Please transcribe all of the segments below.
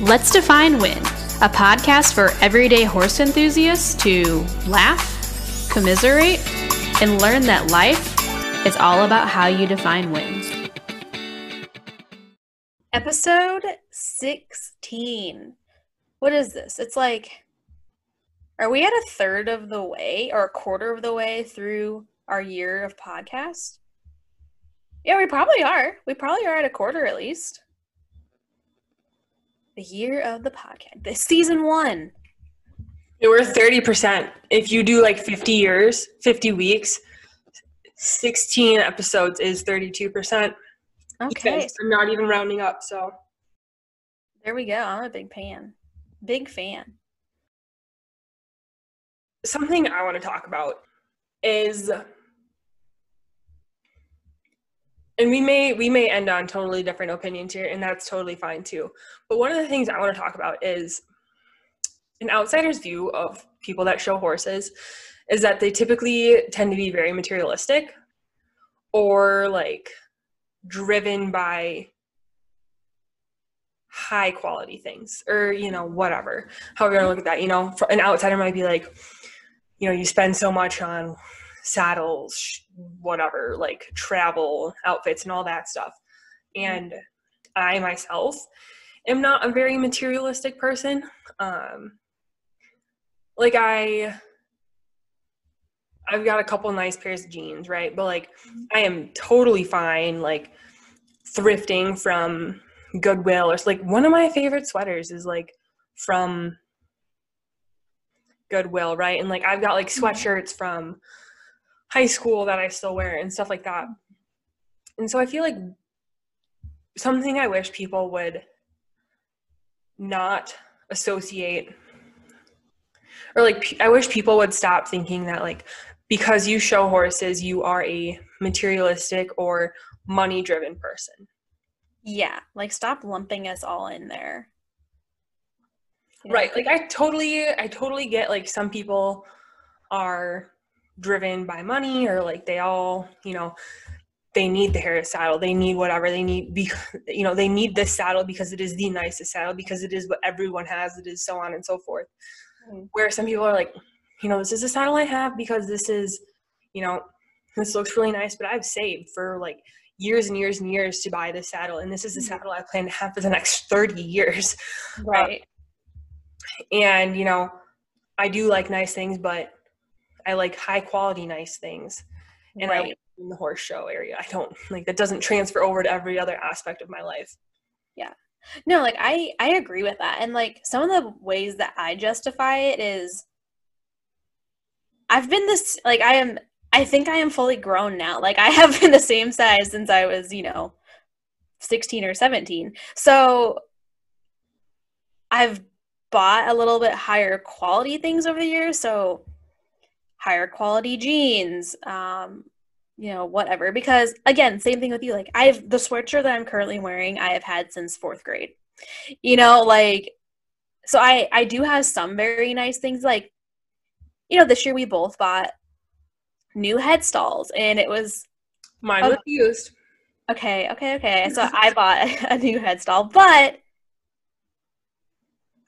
Let's Define Win, a podcast for everyday horse enthusiasts to laugh, commiserate, and learn that life is all about how you define wins. Episode 16. What is this? It's like, are we at a third of the way or a quarter of the way through our year of podcast? Yeah, we probably are. We probably are at a quarter at least. The year of the podcast. The season one. We're 30%. If you do like 50 years, 50 weeks, 16 episodes is 32%. Okay. I'm not even rounding up, so. There we go. I'm a big fan. Big fan. Something I want to talk about is and we may we may end on totally different opinions here and that's totally fine too. But one of the things i want to talk about is an outsider's view of people that show horses is that they typically tend to be very materialistic or like driven by high quality things or you know whatever. However you want to look at that you know an outsider might be like you know you spend so much on saddles, whatever, like travel outfits and all that stuff. Mm-hmm. And I myself am not a very materialistic person. Um, like I I've got a couple nice pairs of jeans, right? But like mm-hmm. I am totally fine like thrifting from Goodwill or like one of my favorite sweaters is like from Goodwill, right? And like I've got like mm-hmm. sweatshirts from high school that I still wear and stuff like that. And so I feel like something I wish people would not associate or like I wish people would stop thinking that like because you show horses you are a materialistic or money driven person. Yeah, like stop lumping us all in there. Right. Like I totally I totally get like some people are driven by money or like they all you know they need the Harris saddle they need whatever they need be you know they need this saddle because it is the nicest saddle because it is what everyone has it is so on and so forth mm-hmm. where some people are like you know this is the saddle i have because this is you know this looks really nice but i've saved for like years and years and years to buy this saddle and this is the mm-hmm. saddle i plan to have for the next 30 years right um, and you know i do like nice things but I like high quality, nice things. And right. I in the horse show area. I don't like that doesn't transfer over to every other aspect of my life. Yeah. No, like I I agree with that. And like some of the ways that I justify it is I've been this like I am I think I am fully grown now. Like I have been the same size since I was, you know, 16 or 17. So I've bought a little bit higher quality things over the years. So higher quality jeans, um, you know, whatever. Because again, same thing with you. Like I've the sweatshirt that I'm currently wearing, I have had since fourth grade. You know, like so I I do have some very nice things. Like, you know, this year we both bought new head stalls, and it was mine was used. Okay, okay, okay. So I bought a new head stall, but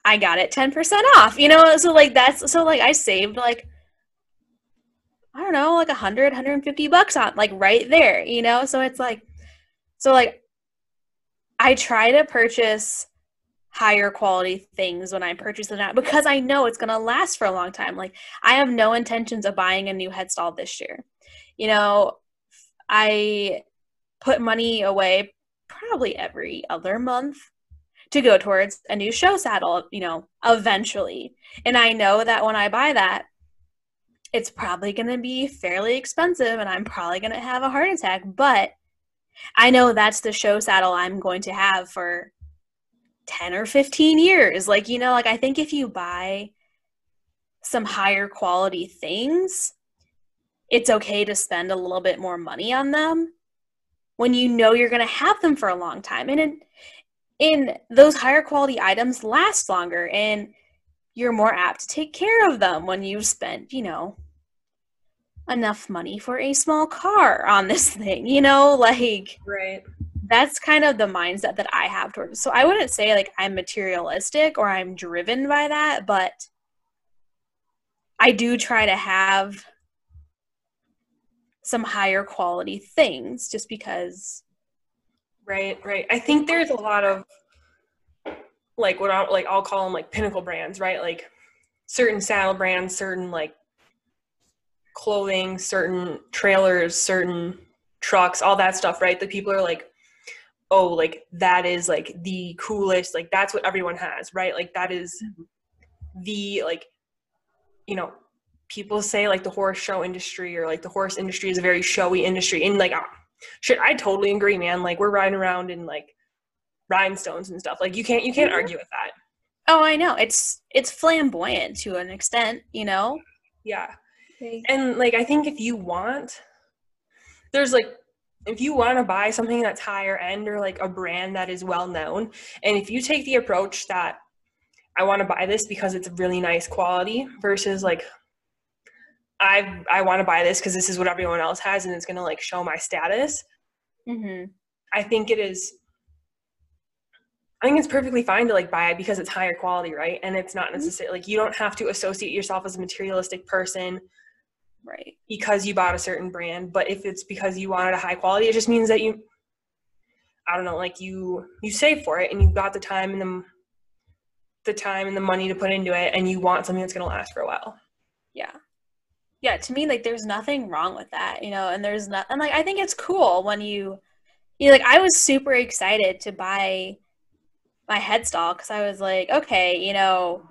I got it 10% off, you know? So like that's so like I saved like I don't know, like a hundred, 150 bucks on like right there, you know? So it's like, so like I try to purchase higher quality things when I purchase them out because I know it's going to last for a long time. Like I have no intentions of buying a new headstall this year. You know, I put money away probably every other month to go towards a new show saddle, you know, eventually. And I know that when I buy that, it's probably going to be fairly expensive and I'm probably going to have a heart attack, but I know that's the show saddle I'm going to have for 10 or 15 years. Like, you know, like I think if you buy some higher quality things, it's okay to spend a little bit more money on them when you know you're going to have them for a long time. And in, in those higher quality items last longer and you're more apt to take care of them when you've spent, you know, enough money for a small car on this thing, you know, like right. that's kind of the mindset that I have towards. So I wouldn't say like I'm materialistic or I'm driven by that, but I do try to have some higher quality things just because right right i think there's a lot of like what i like i'll call them like pinnacle brands right like certain saddle brands certain like clothing certain trailers certain trucks all that stuff right? The people are like oh like that is like the coolest like that's what everyone has right? Like that is the like you know people say like the horse show industry or like the horse industry is a very showy industry. And like uh, shit i totally agree man. Like we're riding around in like rhinestones and stuff. Like you can't you can't mm-hmm. argue with that. Oh i know. It's it's flamboyant to an extent you know? Yeah okay. and like i think if you want there's like if you want to buy something that's higher end or like a brand that is well known and if you take the approach that i want to buy this because it's really nice quality versus like I I want to buy this because this is what everyone else has and it's gonna like show my status. Mm-hmm. I think it is. I think it's perfectly fine to like buy it because it's higher quality, right? And it's not mm-hmm. necessarily like you don't have to associate yourself as a materialistic person, right? Because you bought a certain brand. But if it's because you wanted a high quality, it just means that you, I don't know, like you you save for it and you've got the time and the the time and the money to put into it, and you want something that's gonna last for a while. Yeah yeah to me like there's nothing wrong with that you know and there's not and like i think it's cool when you you know, like i was super excited to buy my headstall because i was like okay you know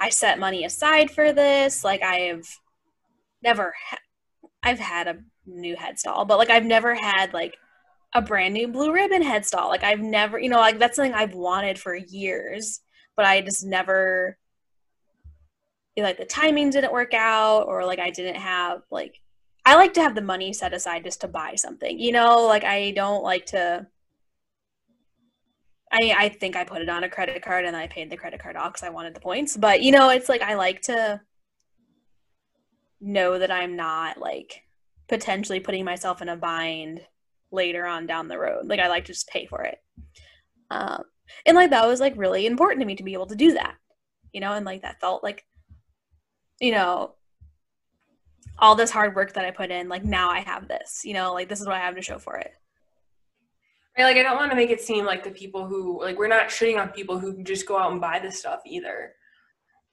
i set money aside for this like i have never ha- i've had a new head stall but like i've never had like a brand new blue ribbon head stall like i've never you know like that's something i've wanted for years but i just never like the timing didn't work out or like I didn't have like I like to have the money set aside just to buy something. You know, like I don't like to I I think I put it on a credit card and I paid the credit card off cuz I wanted the points, but you know, it's like I like to know that I'm not like potentially putting myself in a bind later on down the road. Like I like to just pay for it. Um and like that was like really important to me to be able to do that. You know, and like that felt like you know, all this hard work that I put in, like now I have this, you know, like this is what I have to show for it. Right, like I don't want to make it seem like the people who like we're not shitting on people who just go out and buy this stuff either.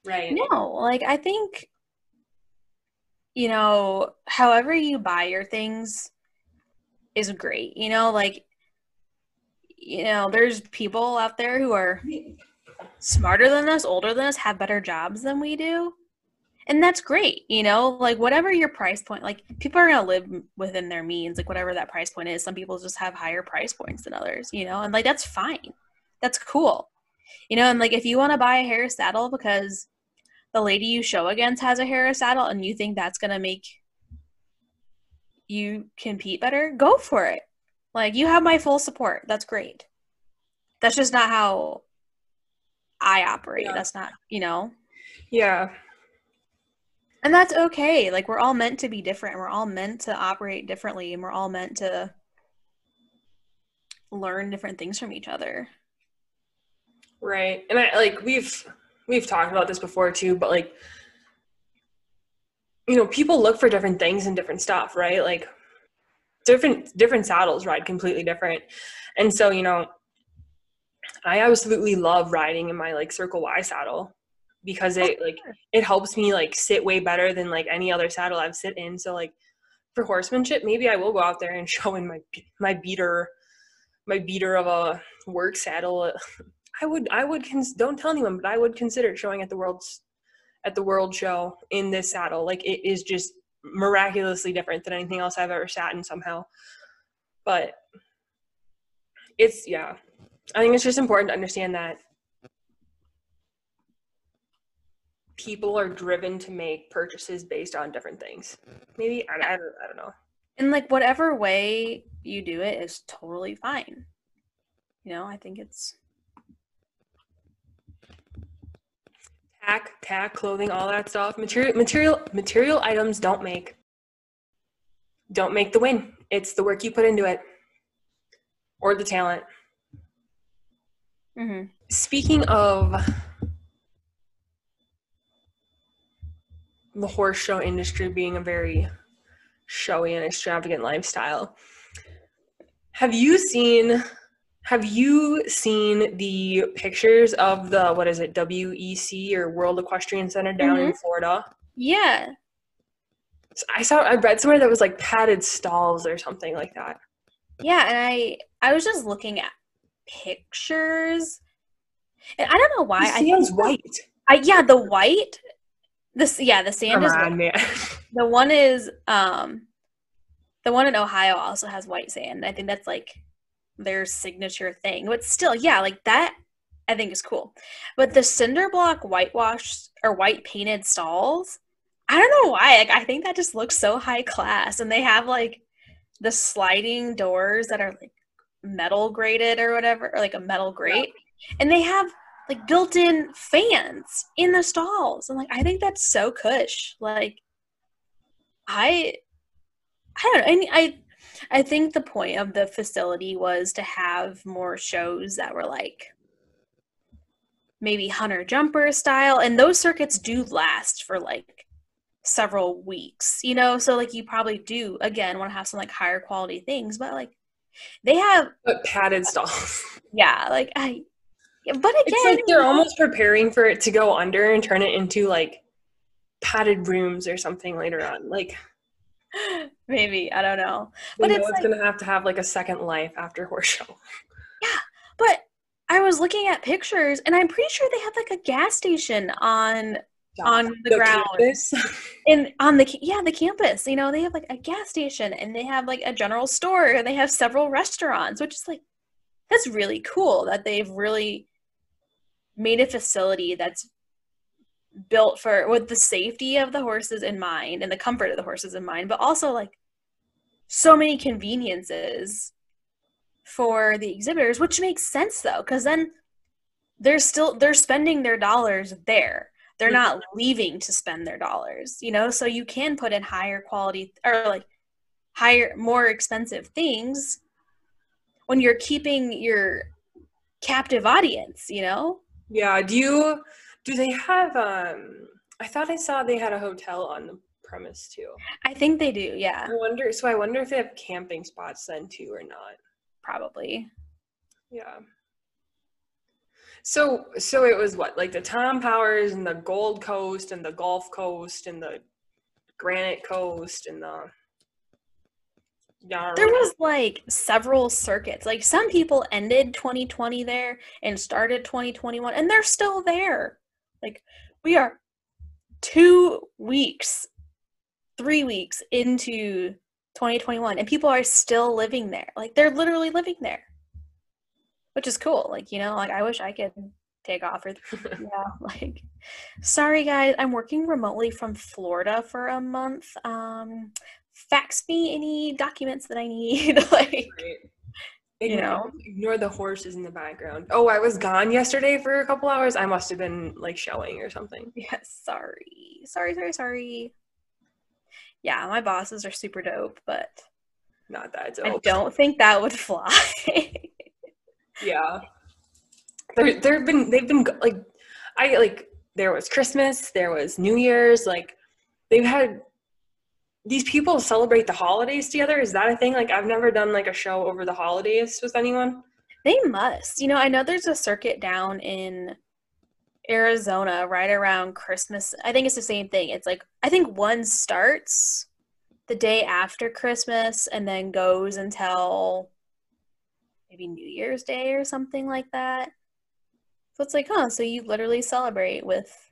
Right. No, like I think you know, however you buy your things is great. You know, like you know, there's people out there who are smarter than us, older than us, have better jobs than we do and that's great you know like whatever your price point like people are going to live within their means like whatever that price point is some people just have higher price points than others you know and like that's fine that's cool you know and like if you want to buy a Harris saddle because the lady you show against has a Harris saddle and you think that's going to make you compete better go for it like you have my full support that's great that's just not how i operate yeah. that's not you know yeah and that's okay. Like we're all meant to be different. We're all meant to operate differently and we're all meant to learn different things from each other. Right. And I like we've we've talked about this before too, but like you know, people look for different things and different stuff, right? Like different different saddles ride completely different. And so, you know, I absolutely love riding in my like Circle Y saddle because it oh, like it helps me like sit way better than like any other saddle I've sit in. So like for horsemanship, maybe I will go out there and show in my my beater my beater of a work saddle. I would I would cons- don't tell anyone, but I would consider showing at the world's at the world show in this saddle. Like it is just miraculously different than anything else I've ever sat in somehow. But it's yeah. I think it's just important to understand that people are driven to make purchases based on different things. Maybe I, I, don't, I don't know. And like whatever way you do it is totally fine. You know, I think it's tack, tack, clothing, all that stuff. Material, material, material items don't make don't make the win. It's the work you put into it. or the talent. Mm-hmm. Speaking of the horse show industry being a very showy and extravagant lifestyle, have you seen have you seen the pictures of the what is it WEC or World Equestrian Center down in Florida? Yeah. I saw I read somewhere that was like padded stalls or something like that. Yeah, and I I was just looking at pictures, and I don't know why. The I sand's the- white. I yeah, the white. This yeah, the sand Come is on, man. the one is um the one in Ohio also has white sand. I think that's like their signature thing. But still, yeah, like that I think is cool. But the cinder block whitewashed or white painted stalls, I don't know why. Like I think that just looks so high class. And they have like the sliding doors that are like metal grated or whatever, or like a metal grate. And they have like built-in fans in the stalls. And like I think that's so cush. Like I I don't know. I I think the point of the facility was to have more shows that were like maybe hunter jumper style and those circuits do last for like several weeks you know so like you probably do again want to have some like higher quality things but like they have but padded stalls. yeah like i but again It's like they're almost preparing for it to go under and turn it into like padded rooms or something later on. Like maybe i don't know But know it's it's like- gonna have to have like a second life after horse show. Yeah, but i was looking at pictures and i'm pretty sure they have like a gas station on on the, ground campus. and on the yeah the campus you know they have like a gas station and they have like a general store and they have several restaurants which is like that's really cool that they've really made a facility that's built for with the safety of the horses in mind and the comfort of the horses in mind but also like so many conveniences for the exhibitors which makes sense though because then they're still they're spending their dollars there. They're not mm-hmm. leaving to spend their dollars you know? So you can put in higher quality or like higher more expensive things when you're keeping your captive audience you know? Yeah. Do you do they have um I thought I saw they had a hotel on the premise too. i think they do yeah I wonder so I wonder if they have camping spots then too or not. probably Yeah. So so it was what like the Tom Powers and the Gold Coast and the Gulf Coast and the Granite Coast and the there was like several circuits like some people ended 2020 there and started 2021 and they're still there like we are two weeks three weeks into 2021 and people are still living there. Like they're literally living there. Which is cool. Like you know like i wish i could take off or yeah like sorry guys. I'm working remotely from florida for a month. Um fax me any documents that i need. Like Right. You know? ignore the horses in the background. Oh, I was gone yesterday for a couple hours. I must have been like showing or something. yeah sorry sorry sorry sorry yeah my bosses are super dope but Not that i don't think that would fly Yeah. There there've been they've been like I like there was Christmas, there was New Year's, like they've had these people celebrate the holidays together. Is that a thing? Like I've never done like a show over the holidays with anyone. They must. You know, I know there's a circuit down in Arizona right around Christmas. I think it's the same thing. It's like I think one starts the day after Christmas and then goes until maybe New Year's Day or something like that. So it's like, huh, so you literally celebrate with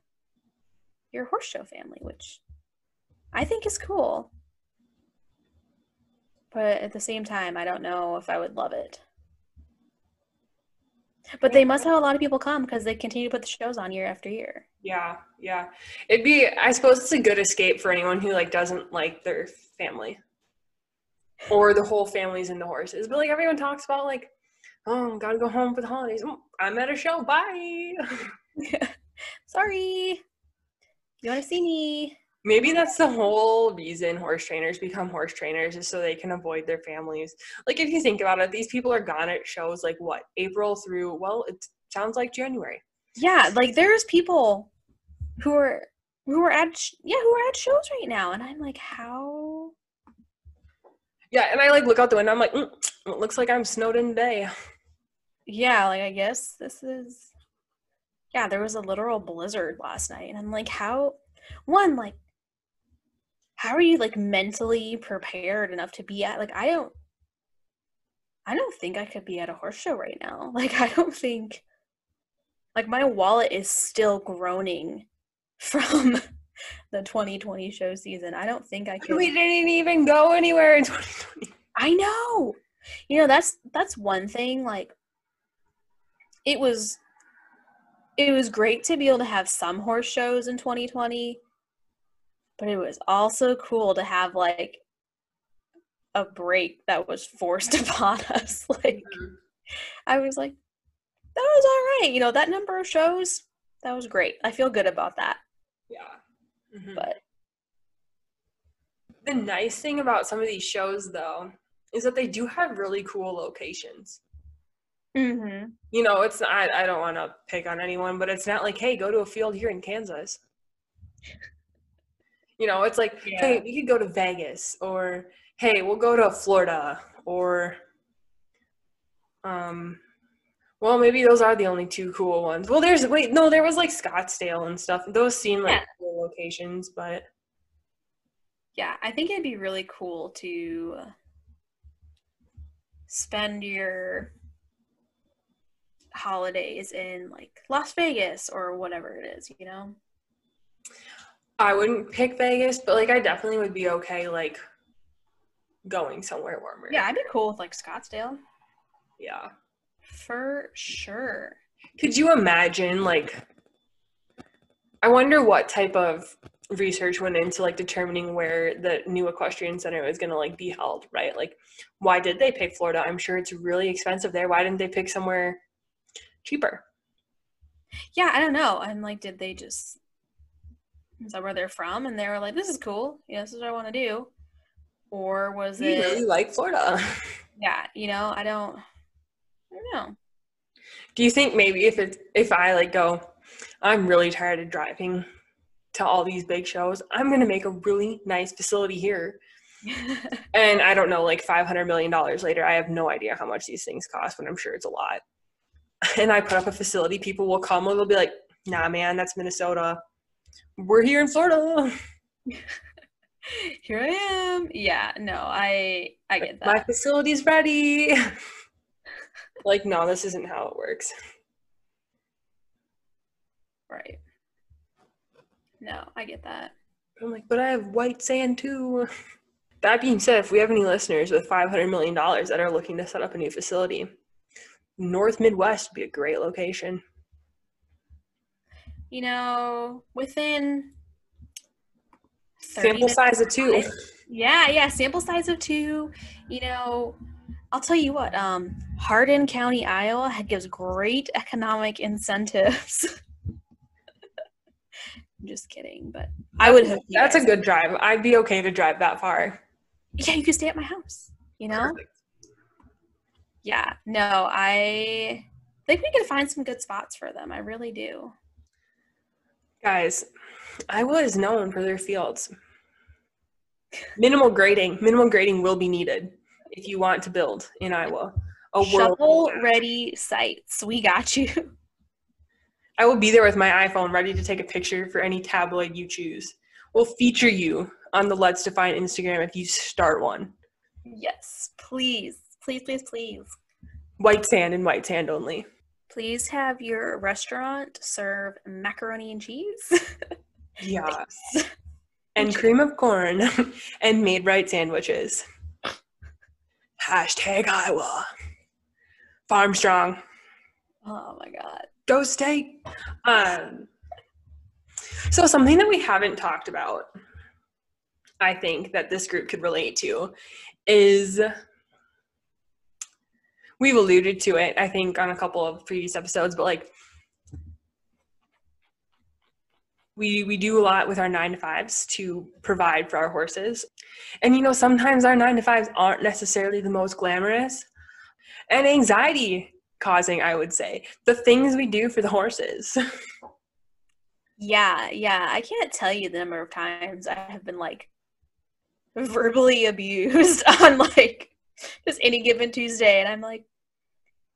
your horse show family, which I think is cool. But at the same time, I don't know if I would love it. But they must have a lot of people come because they continue to put the shows on year after year. Yeah, yeah. It'd be I suppose it's a good escape for anyone who like doesn't like their family. Or the whole family's in the horses. But like everyone talks about like, oh, gotta go home for the holidays. Mm, I'm at a show. Bye. Sorry. You want to see me? Maybe that's the whole reason horse trainers become horse trainers is so they can avoid their families. Like if you think about it, these people are gone at shows like what April through well, it sounds like January. Yeah, like there's people who are who are at sh- yeah who are at shows right now, and I'm like, how? Yeah, and I like look out the window. I'm like, mm, it looks like I'm snowed in today. Yeah, like I guess this is. Yeah, there was a literal blizzard last night, and I'm like, how? One, like, how are you like mentally prepared enough to be at? Like, I don't. I don't think I could be at a horse show right now. Like, I don't think. Like, my wallet is still groaning from the 2020 show season. I don't think I could. We didn't even go anywhere in 2020. I know. You know, that's that's one thing like it was it was great to be able to have some horse shows in 2020, but it was also cool to have like a break that was forced upon us. Like Mm-hmm. I was like that was all right. You know, that number of shows, that was great. I feel good about that. Yeah. Mhm. But The nice thing about some of these shows, though, is that they do have really cool locations. mhm. You know, it's I, I don't want to pick on anyone, but it's not like, hey, go to a field here in Kansas. You know, it's like, hey, we could go to Vegas, or hey, we'll go to Florida, or um, well, maybe those are the only two cool ones. Well, there's wait, no, there was like Scottsdale and stuff. Those seem like Yeah. cool locations, but Yeah, I think it'd be really cool to spend your holidays in like Las Vegas or whatever it is, you know? I wouldn't pick Vegas, but like I definitely would be okay like going somewhere warmer. Yeah, I'd be cool with like Scottsdale Yeah. for sure. Could you imagine like I wonder what type of research went into like determining where the new equestrian center was going to like be held, right? Like why did they pick Florida? I'm sure it's really expensive there. Why didn't they pick somewhere cheaper? Yeah, I don't know. I'm like, did they just is that where they're from? And they were like, this is cool. Yeah, this is what I want to do. Or was We it really like Florida. yeah, you know, I don't I don't know. Do you think maybe if it's if I like go, I'm really tired of driving to all these big shows, I'm gonna make a really nice facility here. And I don't know, like five hundred million dollars later, I have no idea how much these things cost, but I'm sure it's a lot. And I put up a facility, people will come and they'll be like, nah man, that's Minnesota. We're here in Florida. Here I am. Yeah, no, I I get that. My facility's ready. like, no, this isn't how it works. Right. No, I get that. I'm like, but I have white sand too. That being said, if we have any listeners with $500 million that are looking to set up a new facility, North Midwest would be a great location. You know, within Sample size of two. Yeah, yeah, sample size of two. You know, I'll tell you what, um, Hardin County, Iowa gives great economic incentives. I'm just kidding, but I would hope That's a good drive. I'd be okay to drive that far. Yeah, you could stay at my house, you know? Perfect. Yeah, no, I think we could find some good spots for them. I really do. Guys, Iowa is known for their fields. Minimal grading. Minimal grading will be needed if you want to build in Iowa. A. Shovel ready sites. We got you. I will be there with my iPhone ready to take a picture for any tabloid you choose. We'll feature you on the Let's Define Instagram if you start one. yes, please. Please, please, please. White sand and white sand only. Please have your restaurant serve macaroni and cheese. Yes. and cream of corn and Maid-Rite sandwiches. Hashtag Iowa. Farm strong. oh my god. Go state. Um, so something that we haven't talked about, I think that this group could relate to, is we've alluded to it. I think on a couple of previous episodes, but like we we do a lot with our nine to fives to provide for our horses and you know sometimes our nine to fives aren't necessarily the most glamorous and anxiety causing i would say the things we do for the horses Yeah, yeah. I can't tell you the number of times I have been like verbally abused on like just any given Tuesday. And I'm like,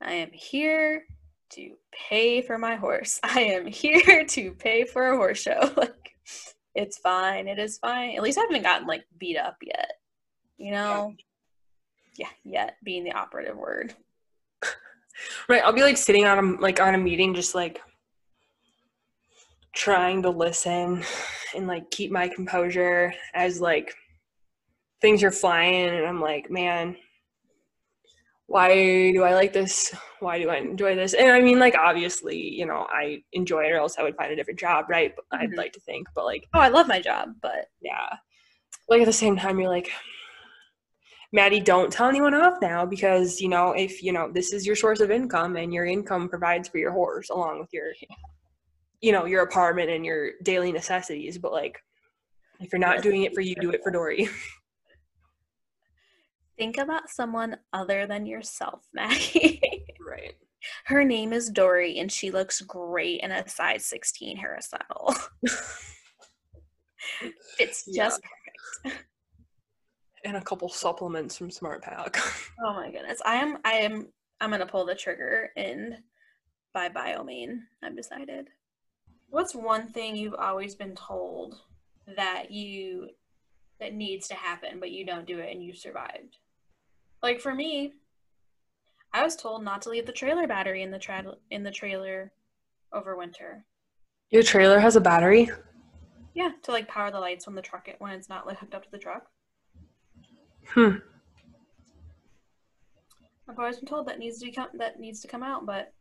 I am here to pay for my horse. I am here to pay for a horse show. like, it's fine. It is fine. At least I haven't gotten like beat up yet. You know? Yeah, yet being the operative word. right i'll be like sitting on a like on a meeting just like trying to listen and like keep my composure as like things are flying and i'm like man why do i like this? Why do i enjoy this? And i mean like obviously you know i enjoy it or else i would find a different job right? But i'd Mhm. like to think but like Oh, I love my job, but yeah. Like at the same time you're like maddie don't tell anyone off now because you know if you know this is your source of income and your income provides for your horse along with your you know your apartment and your daily necessities but like if you're not doing it for you do it for dory think about someone other than yourself, Maddie. right Her name is Dory, and she looks great in a size 16 hairstyle. It's Yeah. just perfect. and a couple supplements from SmartPak oh my goodness. I am I am I'm gonna pull the trigger and buy Biomane. I've decided. What's one thing you've always been told that you that needs to happen, but you don't do it and you survived? Like for me, I was told not to leave the trailer battery in the tra- in the trailer over winter. your trailer has a battery Yeah, to like power the lights when the truck when it's not like hooked up to the truck. hmm I've always been told that needs to come that needs to come out, but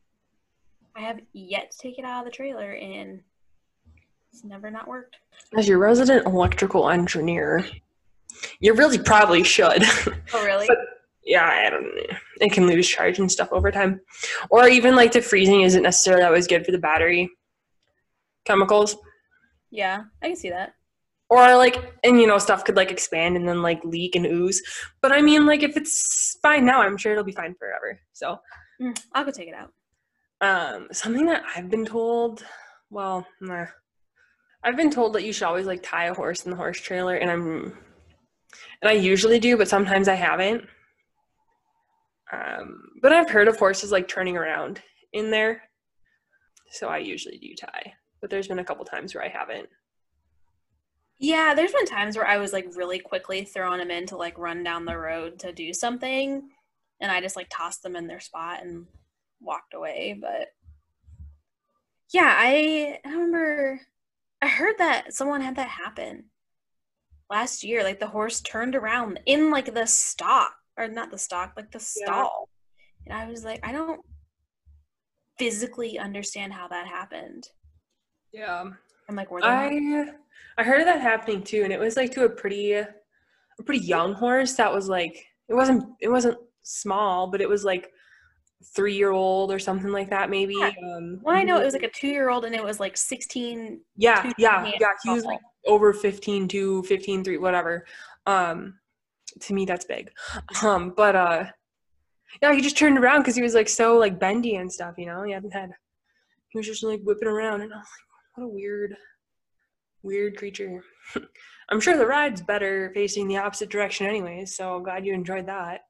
I have yet to take it out of the trailer and it's never not worked. as your resident electrical engineer you really probably should Oh really? But- yeah, I don't know. It can lose charge and stuff over time. Or even like the freezing isn't necessarily always good for the battery chemicals. yeah, I can see that. Or like and you know, stuff could like expand and then like leak and ooze. But I mean like if it's fine now, I'm sure it'll be fine forever. So Mm, I'll go take it out. um something that I've been told well, nah. I've been told that you should always like tie a horse in the horse trailer and I'm and I usually do, but sometimes I haven't. Um, but I've heard of horses like turning around in there. So I usually do tie. But there's been a couple times where I haven't. Yeah, there's been times where I was like really quickly throwing them in to like run down the road to do something, and I just like tossed them in their spot and walked away. But yeah, I, I remember I heard that someone had that happen last year. Like the horse turned around in like the stock, or not the stock, like the Yeah. stall, and I was like, I don't physically understand how that happened. Yeah. I'm like, were they not I I heard of that happening too, and it was like to a pretty a pretty young horse that was like it wasn't it wasn't small, but it was like three year old or something like that maybe. Yeah. Um Well, I know it was like a two year old and it was like 16. Yeah, yeah, yeah. He was like over 15 to 15, 3, whatever. Um, to me, that's big. Um, but uh, yeah, he just turned around because he was like so like bendy and stuff, you know. He hadn't had. He was just like whipping around, and I was like, what a weird, weird creature. I'm sure the ride's better facing the opposite direction, anyways. So glad you enjoyed that.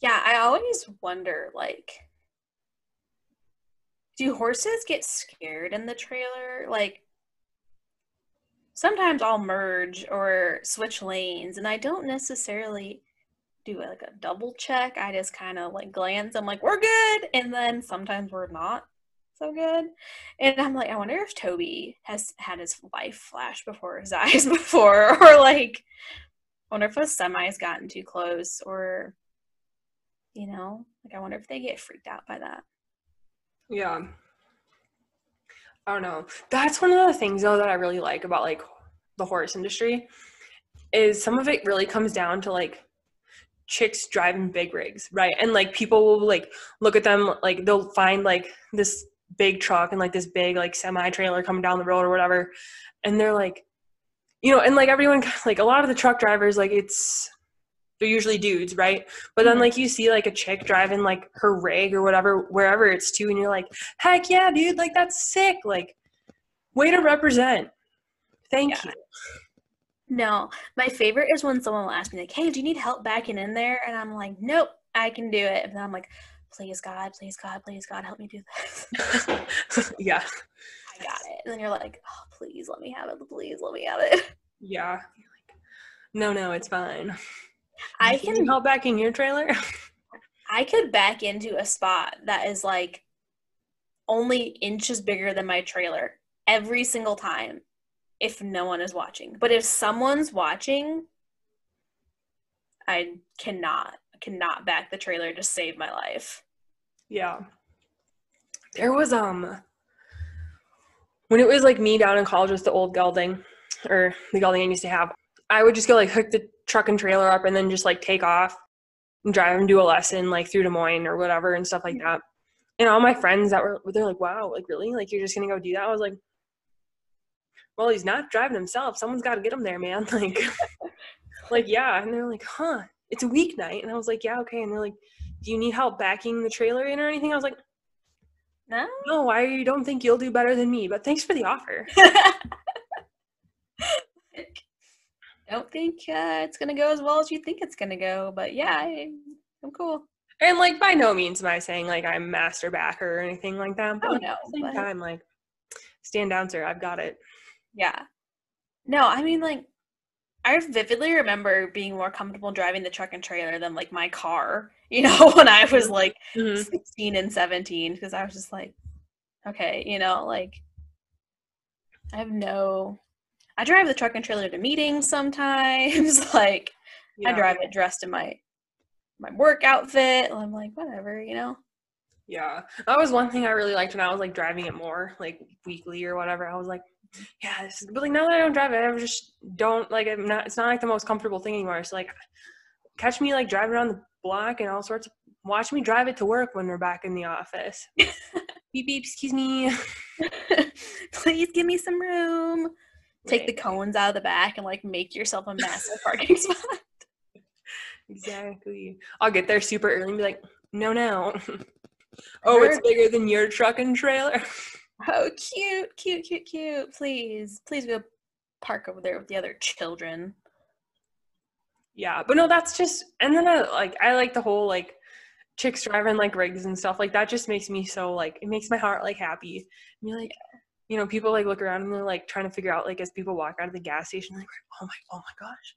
Yeah, I always wonder like, do horses get scared in the trailer? Like, sometimes I'll merge or switch lanes and I don't necessarily do like a double check. I just kind of like glance. I'm like, we're good. And then sometimes we're not so good. And I'm like, I wonder if Toby has had his life flash before his eyes before, or like, I wonder if a semi's gotten too close, or, you know, like I wonder if they get freaked out by that. Yeah. I don't know. That's one of the things though that I really like about like the horse industry is some of it really comes down to like chicks driving big rigs, right? And like people will like look at them like they'll find like this big truck and like this big like semi trailer coming down the road or whatever, and they're like, you know, and like everyone, like a lot of the truck drivers, like it's they're usually dudes, right? But then Mhm. like you see like a chick driving like her rig or whatever, wherever it's to, and you're like, heck yeah, dude, like that's sick. Like, way to represent. Thank Yeah. you. No, my favorite is when someone will ask me like, "Hey, do you need help backing in there?" And I'm like, "Nope, I can do it." And then I'm like, "Please God, please God, please God, help me do this." yeah. I got it. And then you're like, "Oh, please let me have it. Please let me have it." Yeah. No, no, it's fine. I Can you help back in your trailer? I could back into a spot that is like only inches bigger than my trailer every single time if no one is watching. But if someone's watching, I cannot cannot back the trailer to save my life. Yeah. There was um when it was like me down in college with the old gelding or the gelding I used to have, I would just go like hook the truck and trailer up and then just like take off and drive and do a lesson like through Des Moines or whatever and stuff like mm. that. And all my friends that were they're like, Wow, like really? Like you're just gonna go do that? I was like, Well, he's not driving himself. Someone's gotta get him there, man. Like like yeah. And they're like, huh, it's a weeknight. And I was like, Yeah, okay. And they're like, Do you need help backing the trailer in or anything? I was like, No? no, I don't think you'll do better than me, but thanks for the offer. Don't think uh, it's gonna go as well as you think it's gonna go, but yeah, I, I'm cool. And like by no means am I saying like I'm master backer or anything like that. But Oh like, no, at the same but- time, like stand down, sir. I've got it. Yeah. No, I mean like I vividly remember being more comfortable driving the truck and trailer than like my car, you know, when I was like Mhm. 16 and 17 because I was just like okay, you know, like I have no I drive the truck and trailer to meetings sometimes, like I drive it dressed in my my work outfit. I'm like whatever, you know. Yeah, that was one thing I really liked when I was like driving it more, like weekly or whatever. I was like, yeah, this is, but like now that I don't drive it, I just don't like. I'm not. It's not like the most comfortable thing anymore. So like, catch me like driving around the block and all sorts of. Watch me drive it to work when we're back in the office. beep beep. Excuse me. Please give me some room. Take the cones out of the back and like make yourself a massive parking spot. Exactly. I'll get there super early and be like, no, no. oh, it's bigger than your truck and trailer. Oh, cute, cute, cute, cute. Please, please go park over there with the other children. yeah, but no, that's just. And then I like I like the whole like chicks driving like rigs and stuff like that. Just makes me so like it makes my heart like happy. And you're like, you know, people like look around and they're like trying to figure out like as people walk out of the gas station, like, oh my, oh my gosh.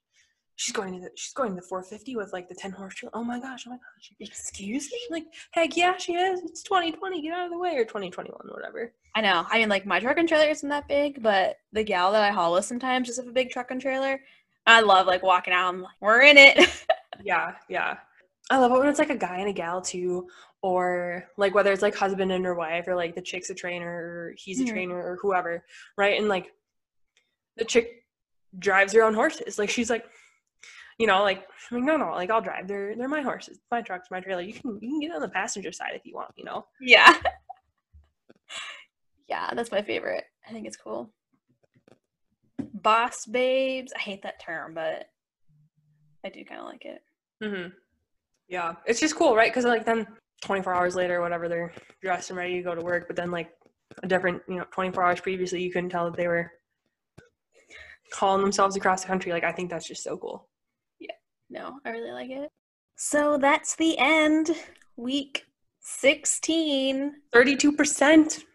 She's going to the she's going to the 450 with like the 10 horse trailer. Oh my gosh, oh my gosh. Excuse me? Like, heck yeah, she is. It's 2020. Get out of the way or 2021, whatever. I know. I mean, like my truck and trailer isn't that big, but the gal that I haul with sometimes just have a big truck and trailer. I love like walking out. I'm like, we're in it. Yeah, yeah. I love it when it's like a guy and a gal too, or like whether it's like husband and her wife, or like the chick's a trainer, or he's a Mhm. trainer, or whoever, right? And like the chick drives her own horses. Like she's like, you know, like I'm like no, no, like I'll drive. They're they're my horses, my trucks, my trailer. You can you can get on the passenger side if you want, you know. yeah. yeah, that's my favorite. I think it's cool. Boss babes. I hate that term, but I do kind of like it. Mm-hmm. Yeah, it's just cool, right? Because like then 24 hours later, whatever, they're dressed and ready to go to work. But then like a different, you know, 24 hours previously, you couldn't tell that they were calling themselves across the country. Like I think that's just so cool. Yeah. No, I really like it. So that's the end. Week 16. 32 percent.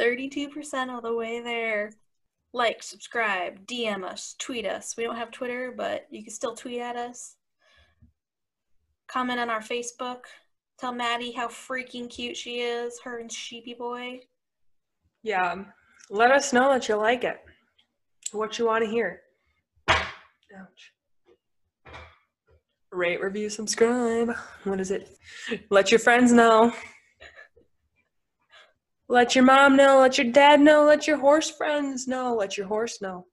32% of the way there. Like, subscribe, DM us, tweet us. We don't have Twitter, but you can still tweet at us. Comment on our Facebook. Tell Maddie how freaking cute she is, her and Sheepy Boy. Yeah, let us know that you like it. What you want to hear. Ouch. Rate, review, subscribe. What is it? Let your friends know. Let your mom know. Let your dad know. Let your horse friends know. Let your horse know.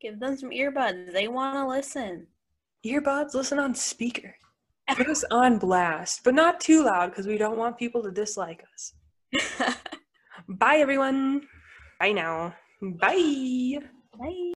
Give them some earbuds. They want to listen. Earbuds, listen on speaker. Put us on blast, but not too loud because we don't want people to dislike us. Bye, everyone. Bye now. Bye. Bye.